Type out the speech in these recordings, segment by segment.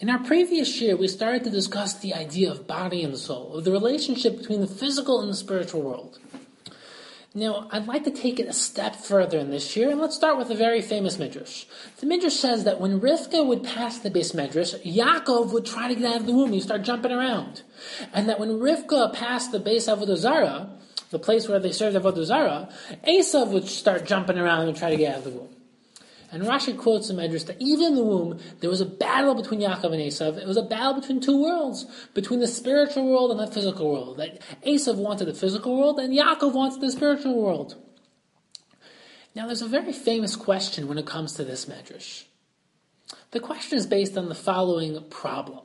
In our previous shiur, we started to discuss the idea of body and soul, of the relationship between the physical and the spiritual world. Now, I'd like to take it a step further in this shiur, and let's start with a very famous midrash. The midrash says that when Rivka would pass the beis midrash, Yaakov would try to get out of the womb. He'd start jumping around. And that when Rivka passed the beis Avodah Zarah, the place where they served Avodah Zarah, Esav would start jumping around and try to get out of the womb. And Rashi quotes in Medrash that even in the womb, there was a battle between Yaakov and Esav. It was a battle between two worlds, between the spiritual world and the physical world. That Esav wanted the physical world, and Yaakov wanted the spiritual world. Now, there's a very famous question when it comes to this Medrash. The question is based on the following problem.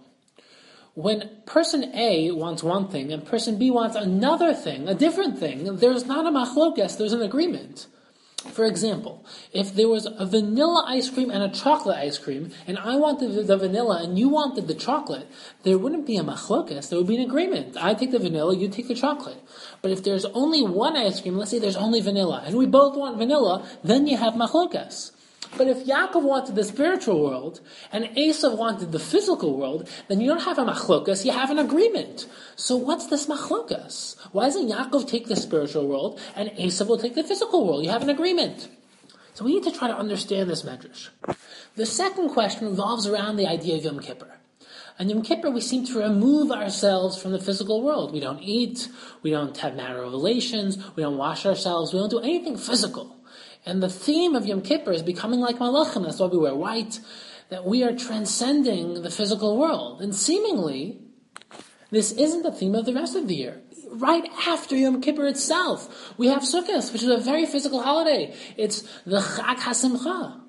When person A wants one thing and person B wants another thing, a different thing, there's not a machlokes, there's an agreement. For example, if there was a vanilla ice cream and a chocolate ice cream, and I wanted the vanilla and you wanted the chocolate, there wouldn't be a machlokas, there would be an agreement. I take the vanilla, you take the chocolate. But if there's only one ice cream, let's say there's only vanilla, and we both want vanilla, then you have machlokas. But if Yaakov wanted the spiritual world and Esav wanted the physical world, then you don't have a machlokas, you have an agreement. So what's this machlokas? Why doesn't Yaakov take the spiritual world and Esav will take the physical world? You have an agreement. So we need to try to understand this medrash. The second question revolves around the idea of Yom Kippur. On Yom Kippur, we seem to remove ourselves from the physical world. We don't eat, we don't have marital relations, we don't wash ourselves, we don't do anything physical. And the theme of Yom Kippur is becoming like Malachim. That's why we wear white. That we are transcending the physical world. And seemingly, this isn't the theme of the rest of the year. Right after Yom Kippur itself, we have Sukkot, which is a very physical holiday. It's the Chag HaSimcha.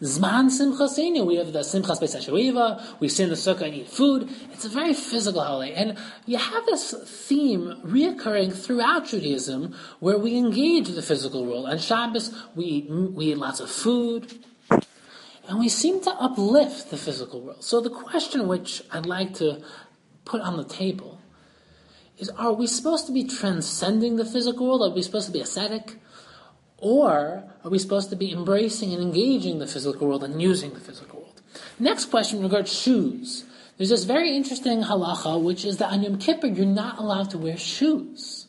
Zman Simchasenu. We have the Simchas Beis We sit in the sukkah and eat food. It's a very physical holiday, and you have this theme reoccurring throughout Judaism, where we engage the physical world. On Shabbos, we eat, we eat lots of food, and we seem to uplift the physical world. So the question which I'd like to put on the table is: Are we supposed to be transcending the physical world? Are we supposed to be ascetic? Or are we supposed to be embracing and engaging the physical world and using the physical world? Next question regards shoes. There's this very interesting halacha, which is that on Yom Kippur you're not allowed to wear shoes.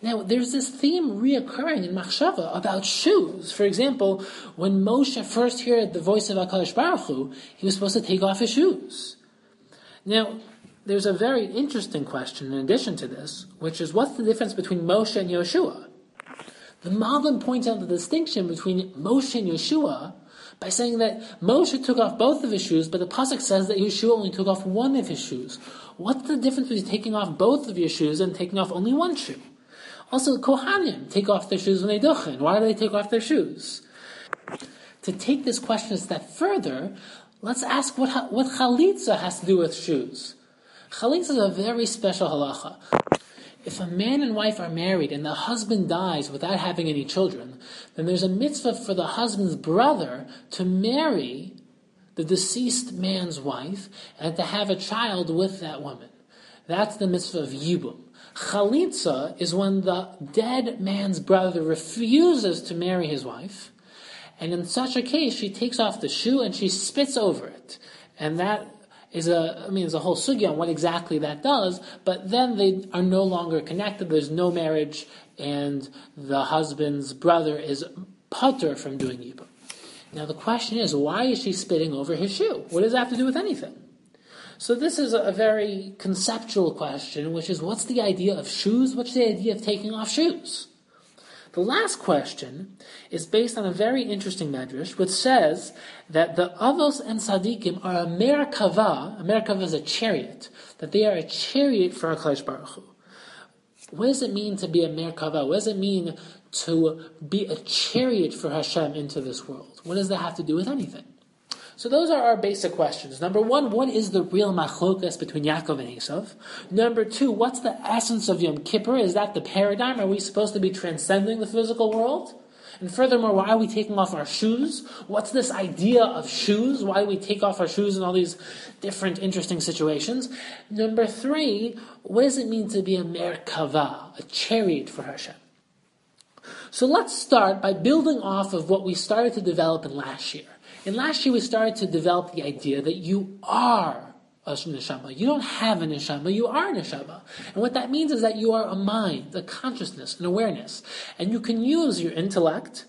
Now, there's this theme reoccurring in Machshava about shoes. For example, when Moshe first heard the voice of HaKadosh Baruch Hu, he was supposed to take off his shoes. Now, there's a very interesting question in addition to this, which is what's the difference between Moshe and Yehoshua? The Malbim points out the distinction between Moshe and Yehoshua by saying that Moshe took off both of his shoes, but the pasuk says that Yehoshua only took off one of his shoes. What's the difference between taking off both of your shoes and taking off only one shoe? Also, Kohanim take off their shoes when they duchen. Why do they take off their shoes? To take this question a step further, let's ask what, what chalitza has to do with shoes. Chalitza is a very special halacha. If a man and wife are married and the husband dies without having any children, then there's a mitzvah for the husband's brother to marry the deceased man's wife and to have a child with that woman. That's the mitzvah of Yibum. Chalitza is when the dead man's brother refuses to marry his wife, and in such a case, she takes off the shoe and she spits over it. And that is a, I mean, there's a whole sugya on what exactly that does, but then they are no longer connected, there's no marriage, and the husband's brother is patur from doing yibum. Now the question is, why is she spitting over his shoe? What does that have to do with anything? So this is a very conceptual question, which is what's the idea of shoes? What's the idea of taking off shoes? The last question is based on a very interesting medrash, which says that the avos and tzaddikim are a merkava. A merkava is a chariot. That they are a chariot for Hakadosh Baruch Hu. What does it mean to be a merkava? What does it mean to be a chariot for Hashem into this world? What does that have to do with anything? So those are our basic questions. Number one, what is the real machlokas between Yaakov and Esav? Number two, what's the essence of Yom Kippur? Is that the paradigm? Are we supposed to be transcending the physical world? And furthermore, why are we taking off our shoes? What's this idea of shoes? Why do we take off our shoes in all these different interesting situations? Number three, what does it mean to be a merkava, a chariot for Hashem? So let's start by building off of what we started to develop in last shiur. In last shiur, we started to develop the idea that you are a neshama. You don't have a neshama, you are a neshama. And what that means is that you are a mind, a consciousness, an awareness. And you can use your intellect,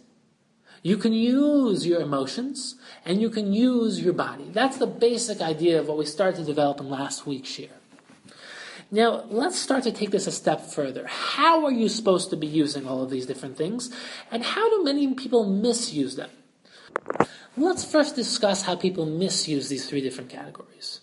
you can use your emotions, and you can use your body. That's the basic idea of what we started to develop in last week's shiur. Now, let's start to take this a step further. How are you supposed to be using all of these different things? And how do many people misuse them? Let's first discuss how people misuse these three different categories.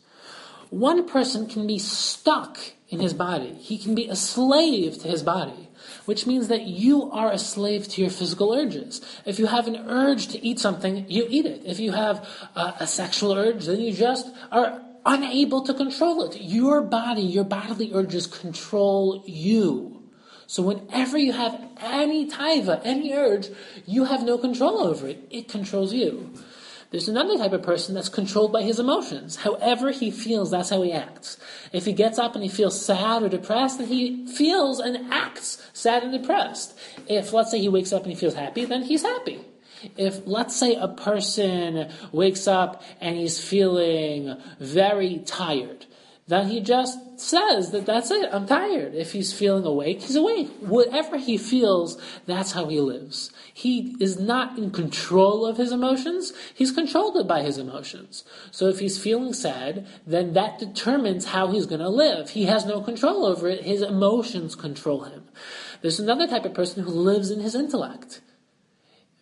One person can be stuck in his body. He can be a slave to his body, which means that you are a slave to your physical urges. If you have an urge to eat something, you eat it. If you have a, a sexual urge, then you just are unable to control it. Your body, your bodily urges control you. So whenever you have any taiva, any urge, you have no control over it. It controls you. There's another type of person that's controlled by his emotions. However he feels, that's how he acts. If he gets up and he feels sad or depressed, then he feels and acts sad and depressed. If, let's say, he wakes up and he feels happy, then he's happy. If, let's say, a person wakes up and he's feeling very tired, then he just says that that's it, I'm tired. If he's feeling awake, he's awake. Whatever he feels, that's how he lives. He is not in control of his emotions, he's controlled by his emotions. So if he's feeling sad, then that determines how he's going to live. He has no control over it, his emotions control him. There's another type of person who lives in his intellect.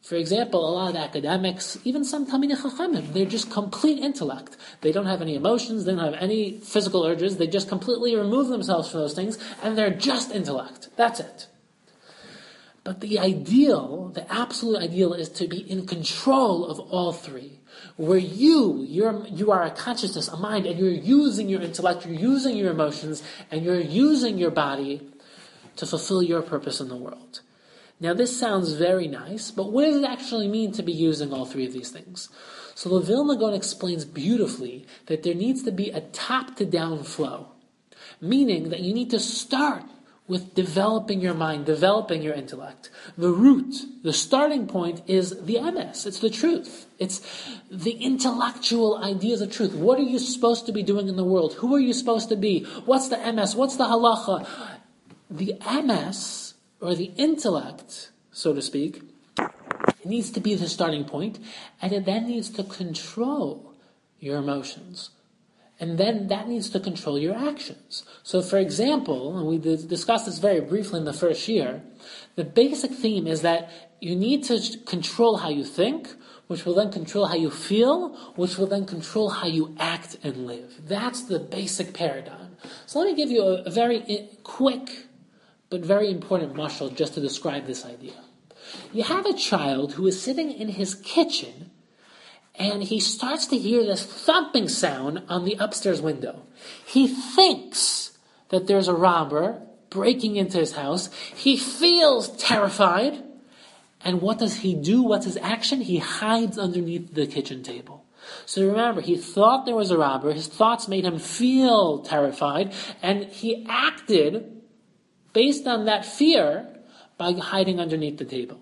For example, a lot of academics, even some Talmidei Chachamim, they're just complete intellect. They don't have any emotions, they don't have any physical urges, they just completely remove themselves from those things, and they're just intellect. That's it. But the ideal, the absolute ideal, is to be in control of all three. Where you, you're, you are a consciousness, a mind, and you're using your intellect, you're using your emotions, and you're using your body to fulfill your purpose in the world. Now, this sounds very nice, but what does it actually mean to be using all three of these things? So, the Vilna Gaon explains beautifully that there needs to be a top to down flow, meaning that you need to start with developing your mind, developing your intellect. The root, the starting point is the emes. It's the truth. It's the intellectual ideas of truth. What are you supposed to be doing in the world? Who are you supposed to be? What's the emes? What's the halacha? The emes or the intellect, so to speak, needs to be the starting point, and it then needs to control your emotions. And then that needs to control your actions. So, for example, and we discussed this very briefly in the first shiur, the basic theme is that you need to control how you think, which will then control how you feel, which will then control how you act and live. That's the basic paradigm. So, let me give you a, a very quick but very important mashal just to describe this idea. You have a child who is sitting in his kitchen and he starts to hear this thumping sound on the upstairs window. He thinks that there's a robber breaking into his house. He feels terrified. And what does he do? What's his action? He hides underneath the kitchen table. So remember, he thought there was a robber. His thoughts made him feel terrified, and he acted based on that fear by hiding underneath the table.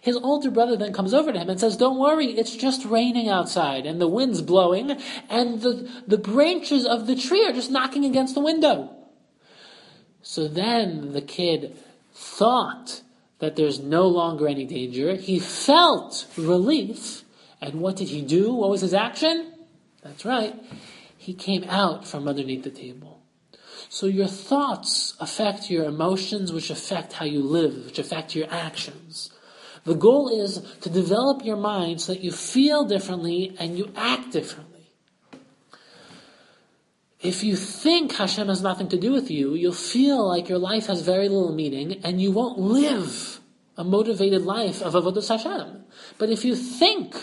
His older brother then comes over to him and says, Don't worry, it's just raining outside, and the wind's blowing, and the, the branches of the tree are just knocking against the window. So then the kid thought that there's no longer any danger. He felt relief. And what did he do? What was his action? That's right. He came out from underneath the table. So your thoughts affect your emotions, which affect how you live, which affect your actions. The goal is to develop your mind so that you feel differently and you act differently. If you think Hashem has nothing to do with you, you'll feel like your life has very little meaning and you won't live a motivated life of Avodah Hashem. But if you think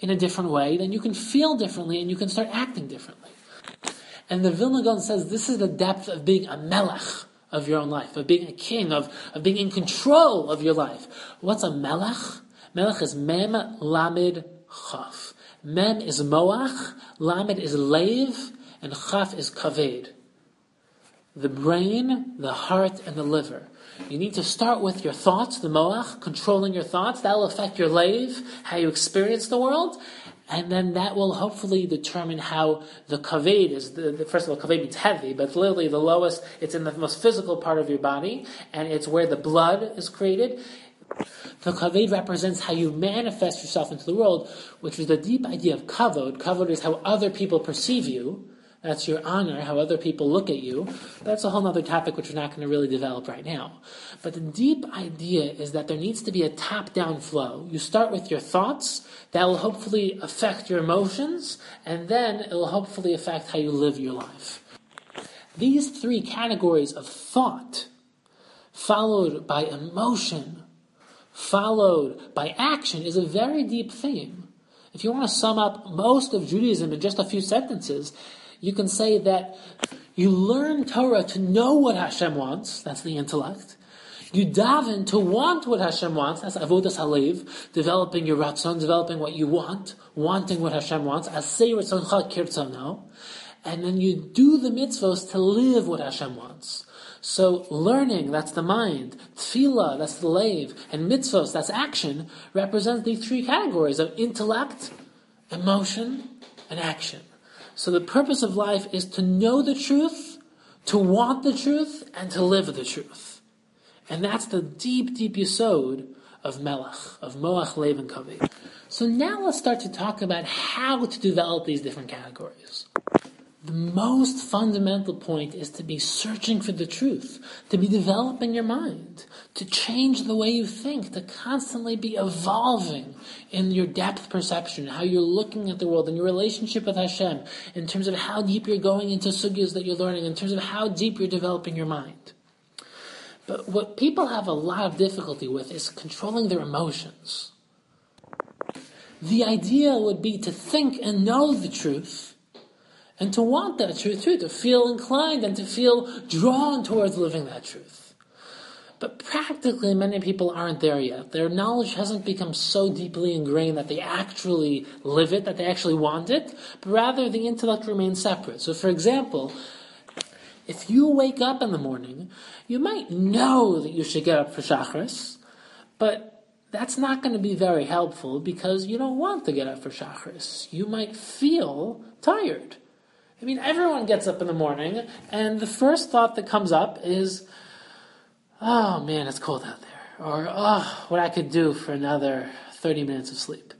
in a different way, then you can feel differently and you can start acting differently. And the Vilna Gaon says this is the depth of being a melech of your own life, of being a king, of, of being in control of your life. What's a melech? Melech is mem, lamed, chaf. Mem is moach, lamed is lave, and chaf is kaved. the brain, the heart, and the liver. You need to start with your thoughts, the moach, controlling your thoughts. That will affect your lave, how you experience the world. And then that will hopefully determine how the kaved is. The, the, first of all, kaved means heavy, but literally the lowest, it's in the most physical part of your body, and it's where the blood is created. The kaved represents how you manifest yourself into the world, which is the deep idea of kavod. Kavod is how other people perceive you. That's your honor, how other people look at you. That's a whole other topic which we're not going to really develop right now. But the deep idea is that there needs to be a top-down flow. You start with your thoughts, that will hopefully affect your emotions, and then it will hopefully affect how you live your life. These three categories of thought, followed by emotion, followed by action, is a very deep theme. If you want to sum up most of Judaism in just a few sentences, you can say that you learn Torah to know what Hashem wants, that's the intellect. You daven to want what Hashem wants, that's avodas halev, developing your ratzon, developing what you want, wanting what Hashem wants, asei ratzoncha kirtzono, and then you do the mitzvos to live what Hashem wants. So learning, that's the mind, tefillah, that's the lave, and mitzvos, that's action, represents the three categories of intellect, emotion, and action. So the purpose of life is to know the truth, to want the truth, and to live the truth. And that's the deep, deep yisod of Melech, of Moach, Lev, and Kaveh. So now let's start to talk about how to develop these different categories. The most fundamental point is to be searching for the truth, to be developing your mind, to change the way you think, to constantly be evolving in your depth perception, how you're looking at the world, and your relationship with Hashem, in terms of how deep you're going into sugyas that you're learning, in terms of how deep you're developing your mind. But what people have a lot of difficulty with is controlling their emotions. The idea would be to think and know the truth and to want that truth too, to feel inclined and to feel drawn towards living that truth. But practically, many people aren't there yet. Their knowledge hasn't become so deeply ingrained that they actually live it, that they actually want it, but rather the intellect remains separate. So, for example, if you wake up in the morning, you might know that you should get up for Shachris, but that's not going to be very helpful because you don't want to get up for Shachris. You might feel tired. I mean, everyone gets up in the morning, and the first thought that comes up is, oh man, it's cold out there. Or, oh, what I could do for another 30 minutes of sleep.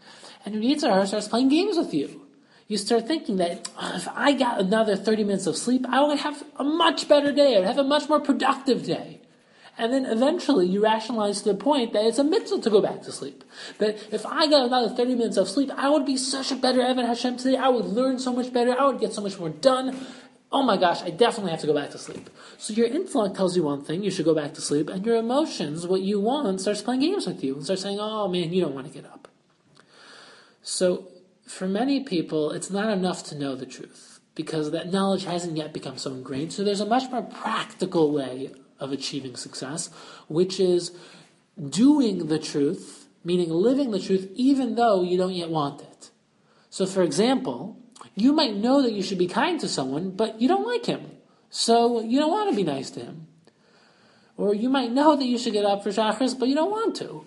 And your Yetzer Hara starts playing games with you. You start thinking that oh, if I got another 30 minutes of sleep, I would have a much better day. I would have a much more productive day. And then eventually you rationalize to the point that it's a mitzvah to go back to sleep. That if I got another 30 minutes of sleep, I would be such a better Eved Hashem today. I would learn so much better. I would get so much more done. Oh my gosh, I definitely have to go back to sleep. So your intellect tells you one thing, you should go back to sleep, and your emotions, what you want, starts playing games with you and starts saying, oh man, you don't want to get up. So for many people, it's not enough to know the truth because that knowledge hasn't yet become so ingrained. So there's a much more practical way of achieving success, which is doing the truth, meaning living the truth, even though you don't yet want it. So, for example, you might know that you should be kind to someone, but you don't like him. So, you don't want to be nice to him. Or you might know that you should get up for Shachris, but you don't want to.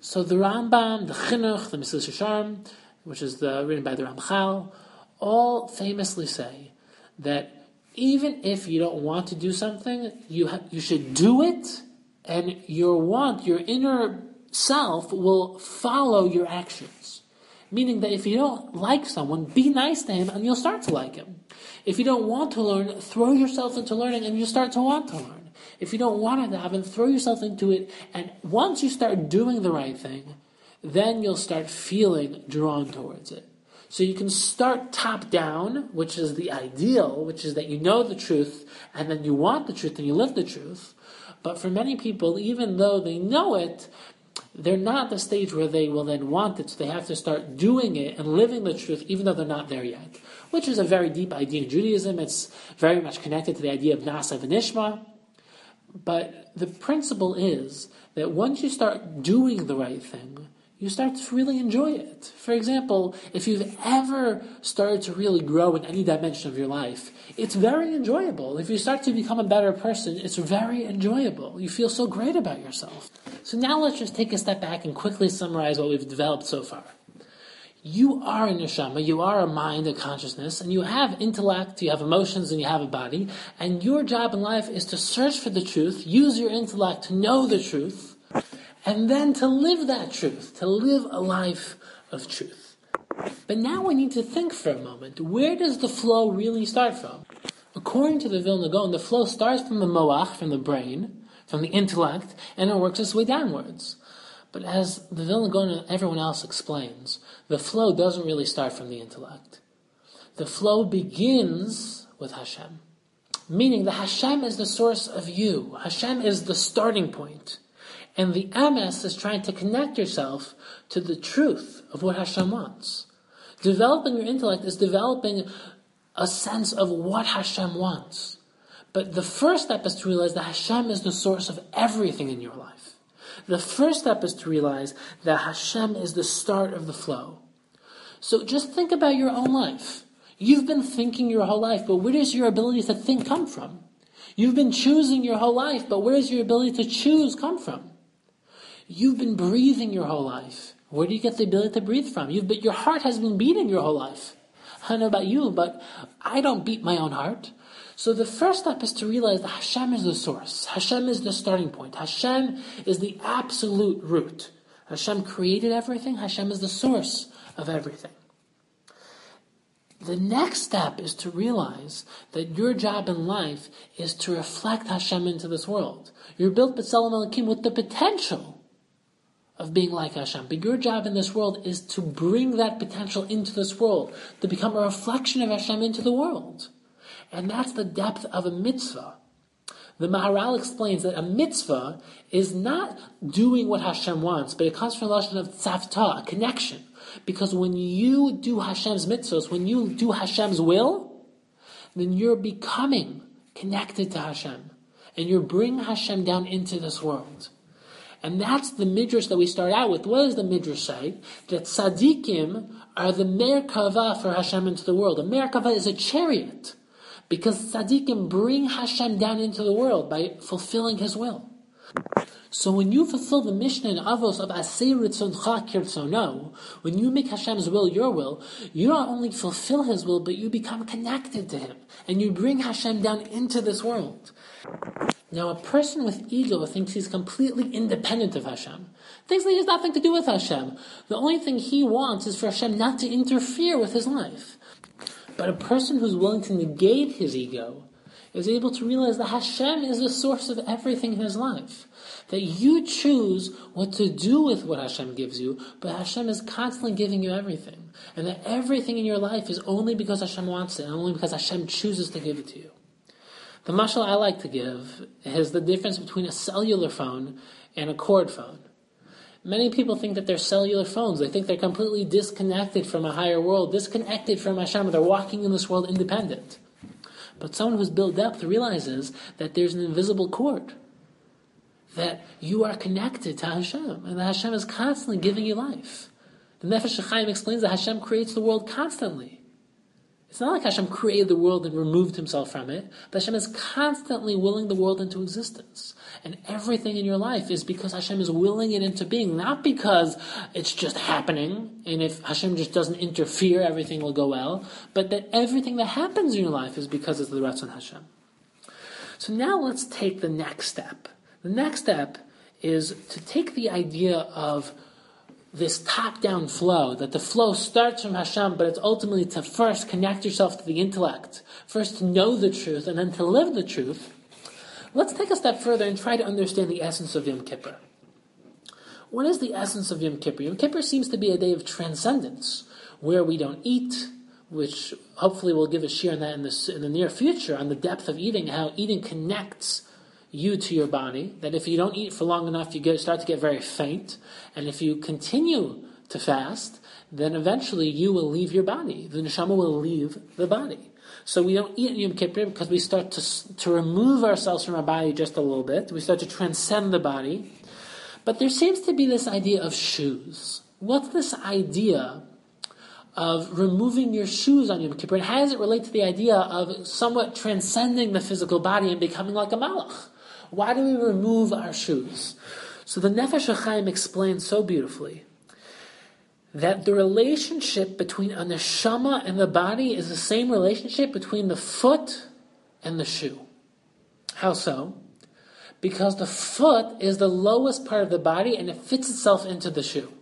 So, the Rambam, the Chinuch, the Mesilas Yesharim, which is the, written by the Ramchal, all famously say that even if you don't want to do something, you ha- you should do it, and your want, your inner self, will follow your actions. Meaning that if you don't like someone, be nice to him, and you'll start to like him. If you don't want to learn, throw yourself into learning, and you start to want to learn. If you don't want to daven, throw yourself into it, and once you start doing the right thing, then you'll start feeling drawn towards it. So you can start top down, which is the ideal, which is that you know the truth and then you want the truth and you live the truth. But for many people, even though they know it, they're not at the stage where they will then want it, so they have to start doing it and living the truth, even though they're not there yet. Which is a very deep idea in Judaism. It's very much connected to the idea of Na'aseh V'nishma. But the principle is that once you start doing the right thing, you start to really enjoy it. For example, if you've ever started to really grow in any dimension of your life, it's very enjoyable. If you start to become a better person, it's very enjoyable. You feel so great about yourself. So now let's just take a step back and quickly summarize what we've developed so far. You are a neshama, you are a mind, a consciousness, and you have intellect, you have emotions, and you have a body. And your job in life is to search for the truth, use your intellect to know the truth, and then to live that truth, to live a life of truth. But now we need to think for a moment where does the flow really start from? According to the Vilna Gaon, the flow starts from the moach, from the brain, from the intellect, and it works its way downwards. But as the Vilna Gaon and everyone else explains, the flow doesn't really start from the intellect. The flow begins with Hashem. Meaning that Hashem is the source of you. Hashem is the starting point. And the emes is trying to connect yourself to the truth of what Hashem wants. Developing your intellect is developing a sense of what Hashem wants. But the first step is to realize that Hashem is the source of everything in your life. The first step is to realize that Hashem is the start of the flow. So just think about your own life. You've been thinking your whole life, but where does your ability to think come from? You've been choosing your whole life, but where does your ability to choose come from? You've been breathing your whole life. Where do you get the ability to breathe from? You've been, your heart has been beating your whole life. I don't know about you, but I don't beat my own heart. So the first step is to realize that Hashem is the source. Hashem is the starting point. Hashem is the absolute root. Hashem created everything. Hashem is the source of everything. The next step is to realize that your job in life is to reflect Hashem into this world. You're built B'Tselem Elokim with the potential of being like Hashem. But your job in this world is to bring that potential into this world, to become a reflection of Hashem into the world. And that's the depth of a mitzvah. The Maharal explains that a mitzvah is not doing what Hashem wants, but it comes from the lashon of tzavta, a connection. Because when you do Hashem's mitzvahs, when you do Hashem's will, then you're becoming connected to Hashem. And you're bringing Hashem down into this world. And that's the midrash that we start out with. What does the midrash say? That tzaddikim are the merkava for Hashem into the world. A merkava is a chariot. Because tzaddikim bring Hashem down into the world by fulfilling His will. So when you fulfill the mission in Avos of Asei Ritzoncha Kirtzono, when you make Hashem's will your will, you not only fulfill His will, but you become connected to Him. And you bring Hashem down into this world. Now, a person with ego thinks he's completely independent of Hashem. Thinks that he has nothing to do with Hashem. The only thing he wants is for Hashem not to interfere with his life. But a person who's willing to negate his ego is able to realize that Hashem is the source of everything in his life. That you choose what to do with what Hashem gives you, but Hashem is constantly giving you everything. And that everything in your life is only because Hashem wants it, and only because Hashem chooses to give it to you. The mashal I like to give is the difference between a cellular phone and a cord phone. Many people think that they're cellular phones. They think they're completely disconnected from a higher world, disconnected from Hashem. They're walking in this world independent. But someone who's built depth realizes that there's an invisible cord. That you are connected to Hashem, and that Hashem is constantly giving you life. The Nefesh HaChaim explains that Hashem creates the world constantly. It's not like Hashem created the world and removed himself from it, but Hashem is constantly willing the world into existence. And everything in your life is because Hashem is willing it into being, not because it's just happening, and if Hashem just doesn't interfere, everything will go well, but that everything that happens in your life is because of the Ratzon Hashem. So now let's take the next step. The next step is to take the idea of this top-down flow, that the flow starts from Hashem, but it's ultimately to first connect yourself to the intellect, first to know the truth, and then to live the truth. Let's take a step further and try to understand the essence of Yom Kippur. What is the essence of Yom Kippur? Yom Kippur seems to be a day of transcendence, where we don't eat, which hopefully we'll give a shiur on that in the, in the near future, on the depth of eating, how eating connects you to your body, that if you don't eat for long enough, you get, start to get very faint. And if you continue to fast, then eventually you will leave your body. The neshama will leave the body. So we don't eat in Yom Kippur because we start to, to remove ourselves from our body just a little bit. We start to transcend the body. But there seems to be this idea of shoes. what's this idea of removing your shoes on Yom Kippur, and how does it relate to the idea of somewhat transcending the physical body and becoming like a malach? Why do we remove our shoes? So the Nefesh HaChaim explains so beautifully that the relationship between a neshama and the body is the same relationship between the foot and the shoe. How so? Because the foot is the lowest part of the body and it fits itself into the shoe.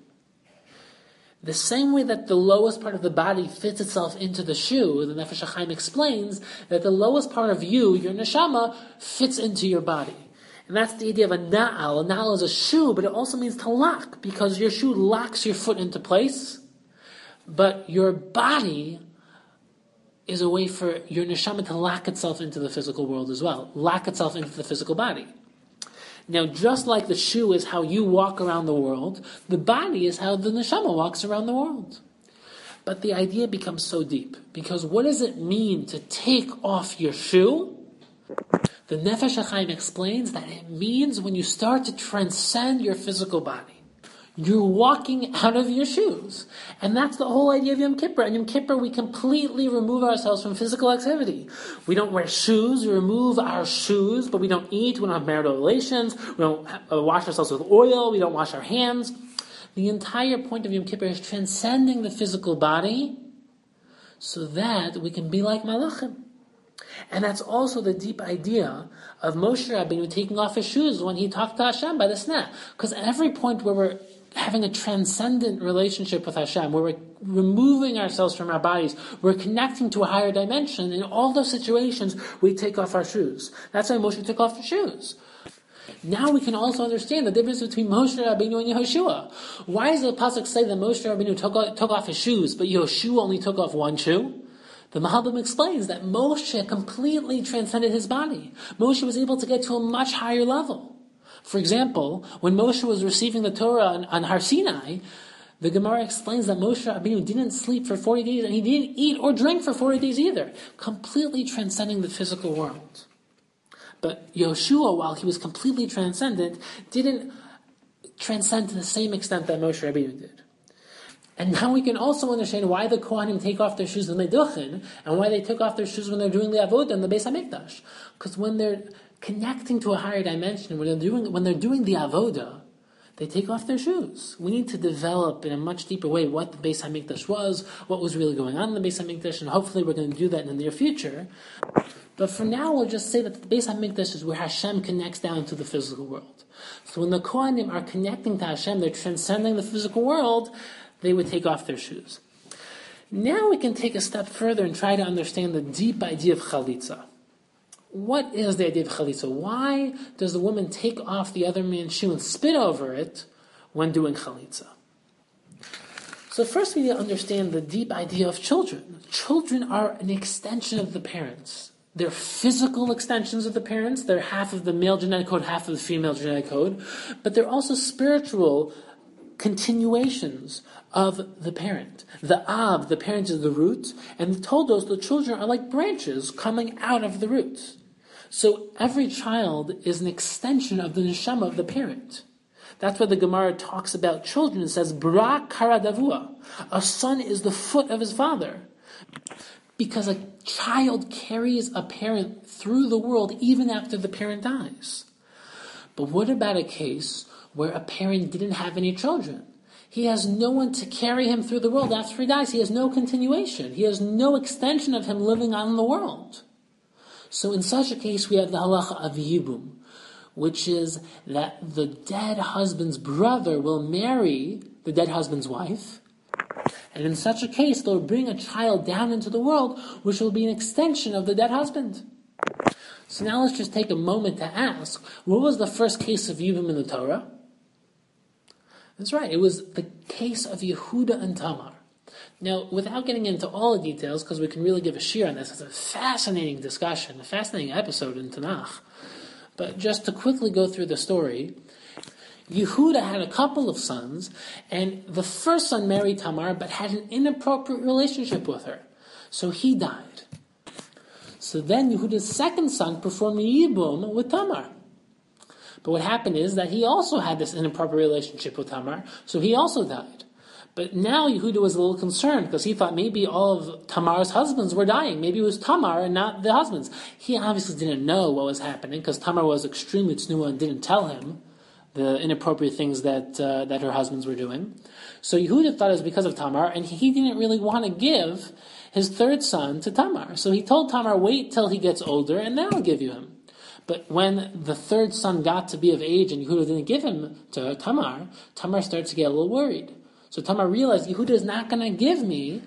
The same way that the lowest part of the body fits itself into the shoe, the Nefesh HaChaim explains that the lowest part of you, your neshama, fits into your body. And that's the idea of a na'al. A na'al is a shoe, but it also means to lock, because your shoe locks your foot into place, but your body is a way for your neshama to lock itself into the physical world as well, lock itself into the physical body. Now, just like the shoe is how you walk around the world, the body is how the neshama walks around the world. But the idea becomes so deep because what does it mean to take off your shoe? The Nefesh HaChaim explains that it means when you start to transcend your physical body. You're walking out of your shoes. And that's the whole idea of Yom Kippur. And Yom Kippur, we completely remove ourselves from physical activity. We don't wear shoes, we remove our shoes, but we don't eat, we don't have marital relations, we don't uh, wash ourselves with oil, we don't wash our hands. The entire point of Yom Kippur is transcending the physical body so that we can be like Malachim. And that's also the deep idea of Moshe Rabbeinu taking off his shoes when he talked to Hashem by the sneh. Because every point where we're having a transcendent relationship with Hashem, where we're removing ourselves from our bodies, we're connecting to a higher dimension. In all those situations, we take off our shoes. That's why Moshe took off his shoes. Now we can also understand the difference between Moshe Rabbeinu and Yehoshua. Why does the pasuk say that Moshe Rabbeinu took off, took off his shoes, but Yehoshua only took off one shoe? The Malbim explains that Moshe completely transcended his body. Moshe was able to get to a much higher level. For example, when Moshe was receiving the Torah on, on Har Sinai, the Gemara explains that Moshe Rabbeinu didn't sleep for 40 days and he didn't eat or drink for 40 days either, completely transcending the physical world. But Yehoshua, while he was completely transcendent, didn't transcend to the same extent that Moshe Rabbeinu did. And now we can also understand why the Kohanim take off their shoes when they duchen, and why they took off their shoes when they're doing the avodah in the Beis Hamikdash. Because when they're connecting to a higher dimension, when they're doing when they're doing the avoda, they take off their shoes. We need to develop in a much deeper way what the Beis Hamikdash was, what was really going on in the Beis Hamikdash, and hopefully we're going to do that in the near future. But for now, we'll just say that the Beis Hamikdash is where Hashem connects down to the physical world. So when the Kohanim are connecting to Hashem, they're transcending the physical world. They would take off their shoes. Now we can take a step further and try to understand the deep idea of chalitza. What is the idea of chalitza? Why does the woman take off the other man's shoe and spit over it when doing chalitza? So first we need to understand the deep idea of children. Children are an extension of the parents. They're physical extensions of the parents. They're half of the male genetic code, half of the female genetic code. But they're also spiritual continuations of the parent. The Av, the parent is the root, and the Toldos, the children, are like branches coming out of the roots. So every child is an extension of the neshama of the parent. That's why the Gemara talks about children. It says, Bra kara d'avuha. A son is the foot of his father. Because a child carries a parent through the world even after the parent dies. But what about a case where a parent didn't have any children? He has no one to carry him through the world after he dies. He has no continuation. He has no extension of him living on the world. So in such a case, we have the halacha of yibum, which is that the dead husband's brother will marry the dead husband's wife, and in such a case, they'll bring a child down into the world, which will be an extension of the dead husband. So now let's just take a moment to ask, what was the first case of Yibum in the Torah? That's right, it was the case of Yehuda and Tamar. Now, without getting into all the details, because we can really give a shiur on this, it's a fascinating discussion, a fascinating episode in Tanakh. But just to quickly go through the story, Yehuda had a couple of sons, and the first son married Tamar, but had an inappropriate relationship with her. So he died. So then Yehuda's second son performed Yibum with Tamar. But what happened is that he also had this inappropriate relationship with Tamar, so he also died. But now Yehuda was a little concerned because he thought maybe all of Tamar's husbands were dying. Maybe it was Tamar and not the husbands. He obviously didn't know what was happening because Tamar was extremely tznuah and didn't tell him the inappropriate things that uh, that her husbands were doing. So Yehuda thought it was because of Tamar, and he didn't really want to give his third son to Tamar. So he told Tamar, "Wait till he gets older, and then I'll give you him." But when the third son got to be of age and Yehuda didn't give him to Tamar, Tamar started to get a little worried. So Tamar realized Yehuda is not going to give me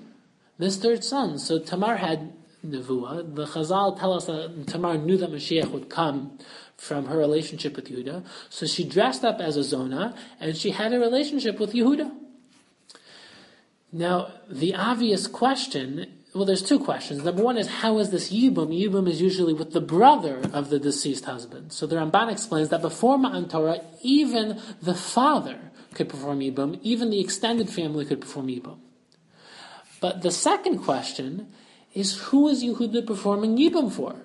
this third son. So Tamar had nevuah. The Chazal tell us that Tamar knew that Mashiach would come from her relationship with Yehuda. So she dressed up as a Zona and she had a relationship with Yehuda. Now, the obvious question well, there's two questions. Number one is how is this Yibum? Yibum is usually with the brother of the deceased husband. So the Ramban explains that before Matan Torah, even the father could perform Yibum, even the extended family could perform Yibum. But the second question is who is Yehuda performing Yibum for?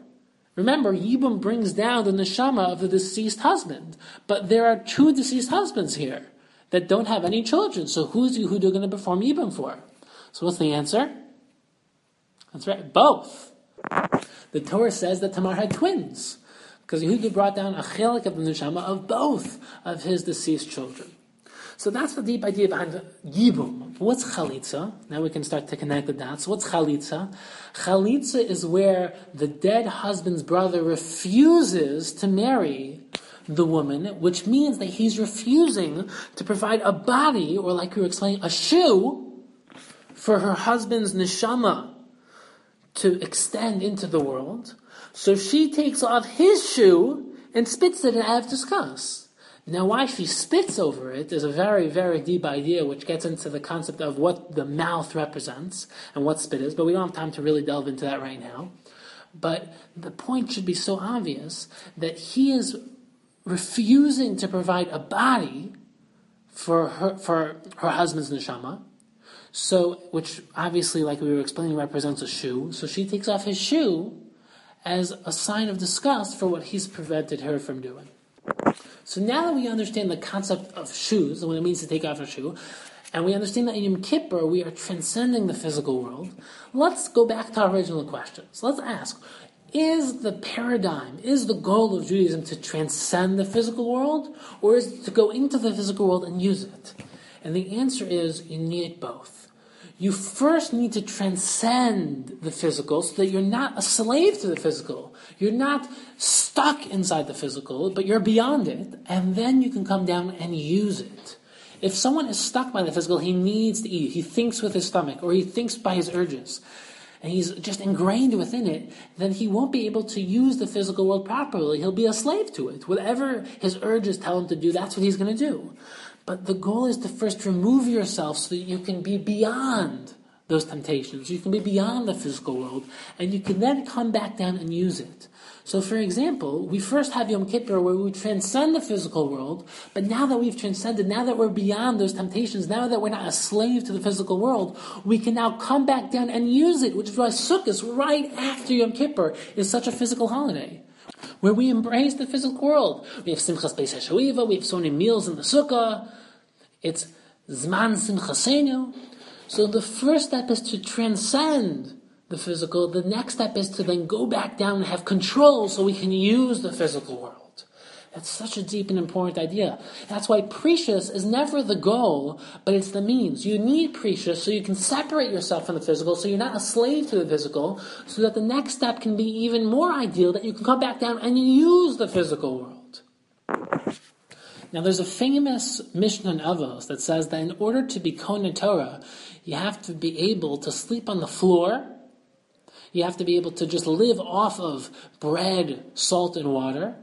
Remember, Yibum brings down the neshama of the deceased husband. But there are two deceased husbands here that don't have any children. So who's Yehuda going to perform Yibum for? So what's the answer? That's right, both. The Torah says that Tamar had twins, because Yehuda brought down a chelek of the neshama of both of his deceased children. So that's the deep idea behind Yibum. What's Chalitza? Now we can start to connect the dots. What's Chalitza? Chalitza is where the dead husband's brother refuses to marry the woman, which means that he's refusing to provide a body, or like we were explaining, a shoe for her husband's neshama to extend into the world. So she takes off his shoe and spits it, I have discussed. Now, why she spits over it is a very, very deep idea, which gets into the concept of what the mouth represents and what spit is, but we don't have time to really delve into that right now. But the point should be so obvious that he is refusing to provide a body for her, for her husband's neshama, so, which obviously, like we were explaining, represents a shoe. So she takes off his shoe as a sign of disgust for what he's prevented her from doing. So now that we understand the concept of shoes and what it means to take off a shoe, and we understand that in Yom Kippur we are transcending the physical world, let's go back to our original questions. Let's ask, is the paradigm, is the goal of Judaism to transcend the physical world, or is it to go into the physical world and use it? And the answer is you need both you first need to transcend the physical so that you're not a slave to the physical. You're not stuck inside the physical, but you're beyond it, and then you can come down and use it. If someone is stuck by the physical, he needs to eat. He thinks with his stomach, or he thinks by his urges, and he's just ingrained within it, then he won't be able to use the physical world properly. He'll be a slave to it. Whatever his urges tell him to do, that's what he's going to do. But the goal is to first remove yourself so that you can be beyond those temptations. You can be beyond the physical world, and you can then come back down and use it. So, for example, we first have Yom Kippur where we transcend the physical world, but now that we've transcended, now that we're beyond those temptations, now that we're not a slave to the physical world, we can now come back down and use it, which is why Sukkot, right after Yom Kippur, is such a physical holiday where we embrace the physical world. We have Simchas Beis HaShoeva, we have so many meals in the Sukkah. It's Zman Simchasenu. So the first step is to transcend the physical. The next step is to then go back down and have control so we can use the physical world. That's such a deep and important idea. That's why perishus is never the goal, but it's the means. You need perishus so you can separate yourself from the physical, so you're not a slave to the physical, so that the next step can be even more ideal, that you can come back down and use the physical world. Now, there's a famous Mishnah Avos that says that in order to be koneh Torah, you have to be able to sleep on the floor. You have to be able to just live off of bread, salt, and water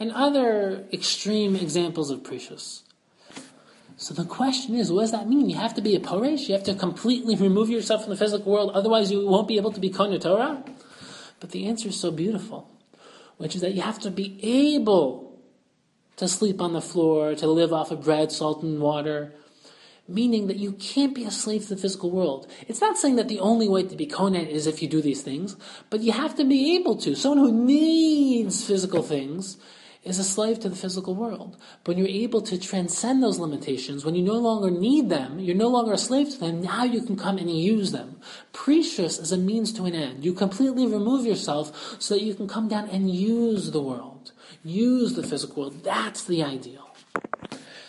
and other extreme examples of perishus. So the question is, what does that mean? You have to be a Poresh? You have to completely remove yourself from the physical world, otherwise you won't be able to be koneh Torah? But the answer is so beautiful, which is that you have to be able to sleep on the floor, to live off of bread, salt, and water, meaning that you can't be a slave to the physical world. It's not saying that the only way to be koneh is if you do these things, but you have to be able to. Someone who needs physical things is a slave to the physical world. But when you're able to transcend those limitations, when you no longer need them, you're no longer a slave to them, now you can come and use them. Perishus is a means to an end. You completely remove yourself so that you can come down and use the world. Use the physical world. That's the ideal.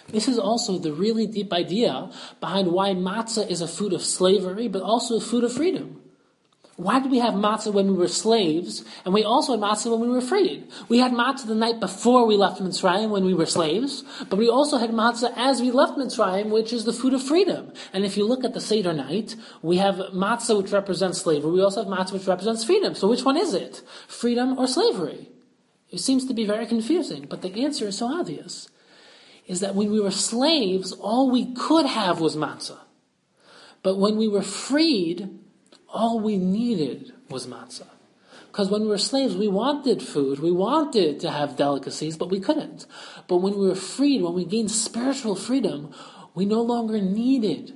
This is also the really deep idea behind why matzah is a food of slavery, but also a food of freedom. Why did we have matzah when we were slaves, and we also had matzah when we were freed? We had matzah the night before we left Mitzrayim when we were slaves, but we also had matzah as we left Mitzrayim, which is the food of freedom. And if you look at the Seder night, we have matzah which represents slavery, we also have matzah which represents freedom. So which one is it? Freedom or slavery? It seems to be very confusing, but the answer is so obvious. Is that when we were slaves, all we could have was matzah. But when we were freed, all we needed was matzah. Because when we were slaves, we wanted food, we wanted to have delicacies, but we couldn't. But when we were freed, when we gained spiritual freedom, we no longer needed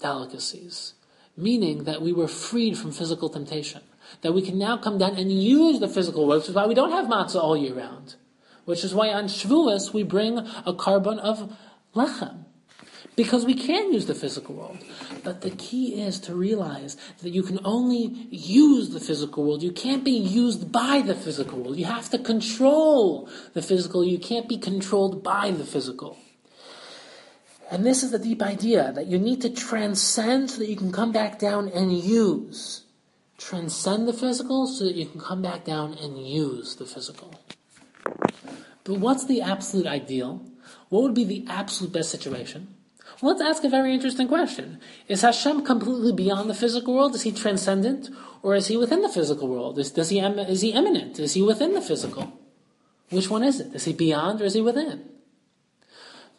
delicacies. Meaning that we were freed from physical temptation. That we can now come down and use the physical world, which is why we don't have matzah all year round. Which is why on Shavuos we bring a korban of lechem because we can use the physical world. But the key is to realize that you can only use the physical world. You can't be used by the physical world. You have to control the physical. You can't be controlled by the physical. And this is the deep idea that you need to transcend so that you can come back down and use. Transcend the physical so that you can come back down and use the physical. But what's the absolute ideal? What would be the absolute best situation? Well, let's ask a very interesting question. Is Hashem completely beyond the physical world? Is he transcendent? Or is he within the physical world? Is, does he, is he immanent? Is he within the physical? Which one is it? Is he beyond or is he within?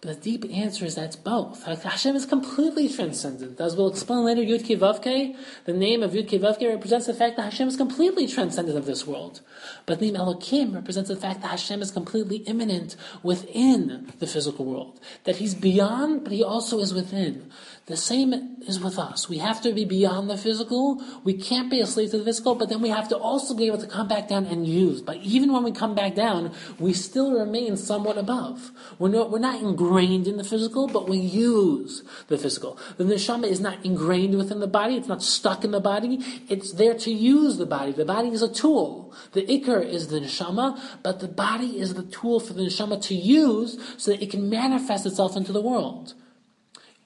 But the deep answer is that's both. Hashem is completely transcendent. As we'll explain later, Yud Vavke, the name of Yud Vavke represents the fact that Hashem is completely transcendent of this world. But the name Elokim represents the fact that Hashem is completely immanent within the physical world. That He's beyond, but He also is within. The same is with us. We have to be beyond the physical. We can't be a slave to the physical, but then we have to also be able to come back down and use. But even when we come back down, we still remain somewhat above. We're not, we're not ingrained in the physical, but we use the physical. The neshama is not ingrained within the body. It's not stuck in the body. It's there to use the body. The body is a tool. The ikar is the neshama, but the body is the tool for the neshama to use so that it can manifest itself into the world.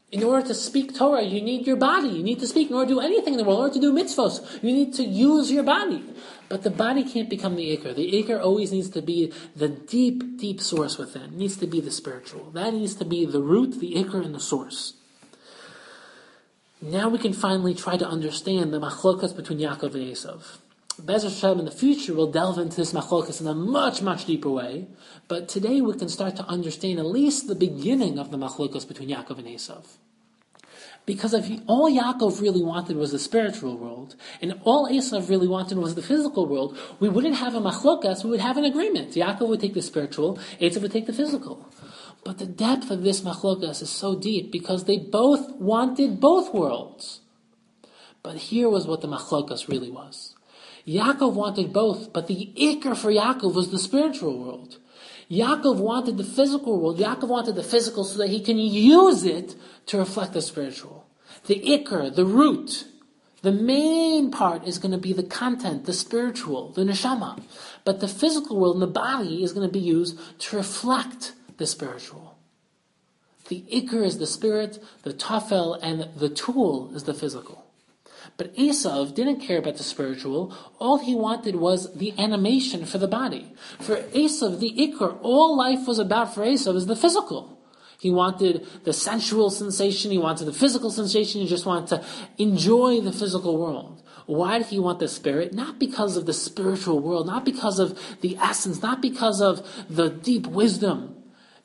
In order to speak Torah, you need your body. You need to speak. In order to do anything in the world, in order to do mitzvos, you need to use your body. But the body can't become the ikar. The ikar always needs to be the deep, deep source within. It needs to be the spiritual. That needs to be the root, the ikar, and the source. Now we can finally try to understand the machlokas between Yaakov and Esav. Bez Hashem in the future will delve into this machlokas in a much, much deeper way. But today we can start to understand at least the beginning of the machlokas between Yaakov and Esav. Because if all Yaakov really wanted was the spiritual world, and all Esav really wanted was the physical world, we wouldn't have a machlokas, we would have an agreement. Yaakov would take the spiritual, Esav would take the physical. But the depth of this machlokas is so deep because they both wanted both worlds. But here was what the machlokas really was. Yaakov wanted both, but the ikar for Yaakov was the spiritual world. Yaakov wanted the physical world. Yaakov wanted the physical so that he can use it to reflect the spiritual. The ikar, the root, the main part is going to be the content, the spiritual, the neshama. But the physical world and the body is going to be used to reflect the spiritual. The ikar is the spirit, the tafel, and the tool is the physical. But Esav didn't care about the spiritual. All he wanted was the animation for the body. For Esav, the ikar, all life was about for Esav is the physical. He wanted the sensual sensation, he wanted the physical sensation, he just wanted to enjoy the physical world. Why did he want the spirit? Not because of the spiritual world, not because of the essence, not because of the deep wisdom,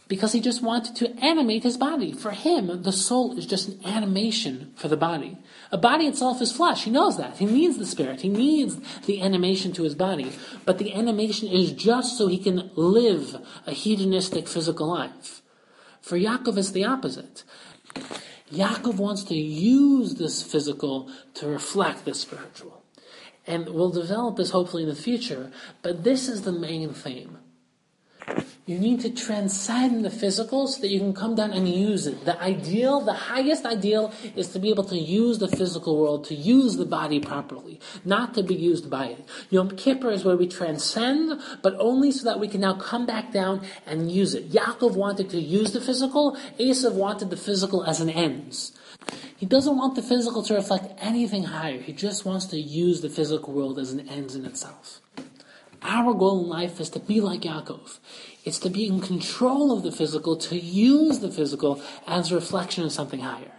because he just wanted to animate his body. For him, the soul is just an animation for the body. A body itself is flesh. He knows that. He needs the spirit. He needs the animation to his body. But the animation is just so he can live a hedonistic physical life. For Yaakov, it's the opposite. Yaakov wants to use this physical to reflect the spiritual. And we'll develop this hopefully in the future, but this is the main theme. You need to transcend the physical so that you can come down and use it. The ideal, the highest ideal, is to be able to use the physical world, to use the body properly, not to be used by it. Yom Kippur is where we transcend, but only so that we can now come back down and use it. Yaakov wanted to use the physical, Esav wanted the physical as an ends. He doesn't want the physical to reflect anything higher. He just wants to use the physical world as an ends in itself. Our goal in life is to be like Yaakov. It's to be in control of the physical, to use the physical as a reflection of something higher.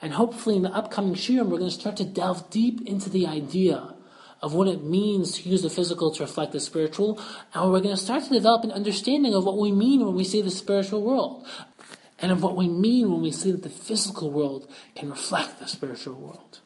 And hopefully in the upcoming shiurim, we're going to start to delve deep into the idea of what it means to use the physical to reflect the spiritual, and we're going to start to develop an understanding of what we mean when we say the spiritual world, and of what we mean when we say that the physical world can reflect the spiritual world.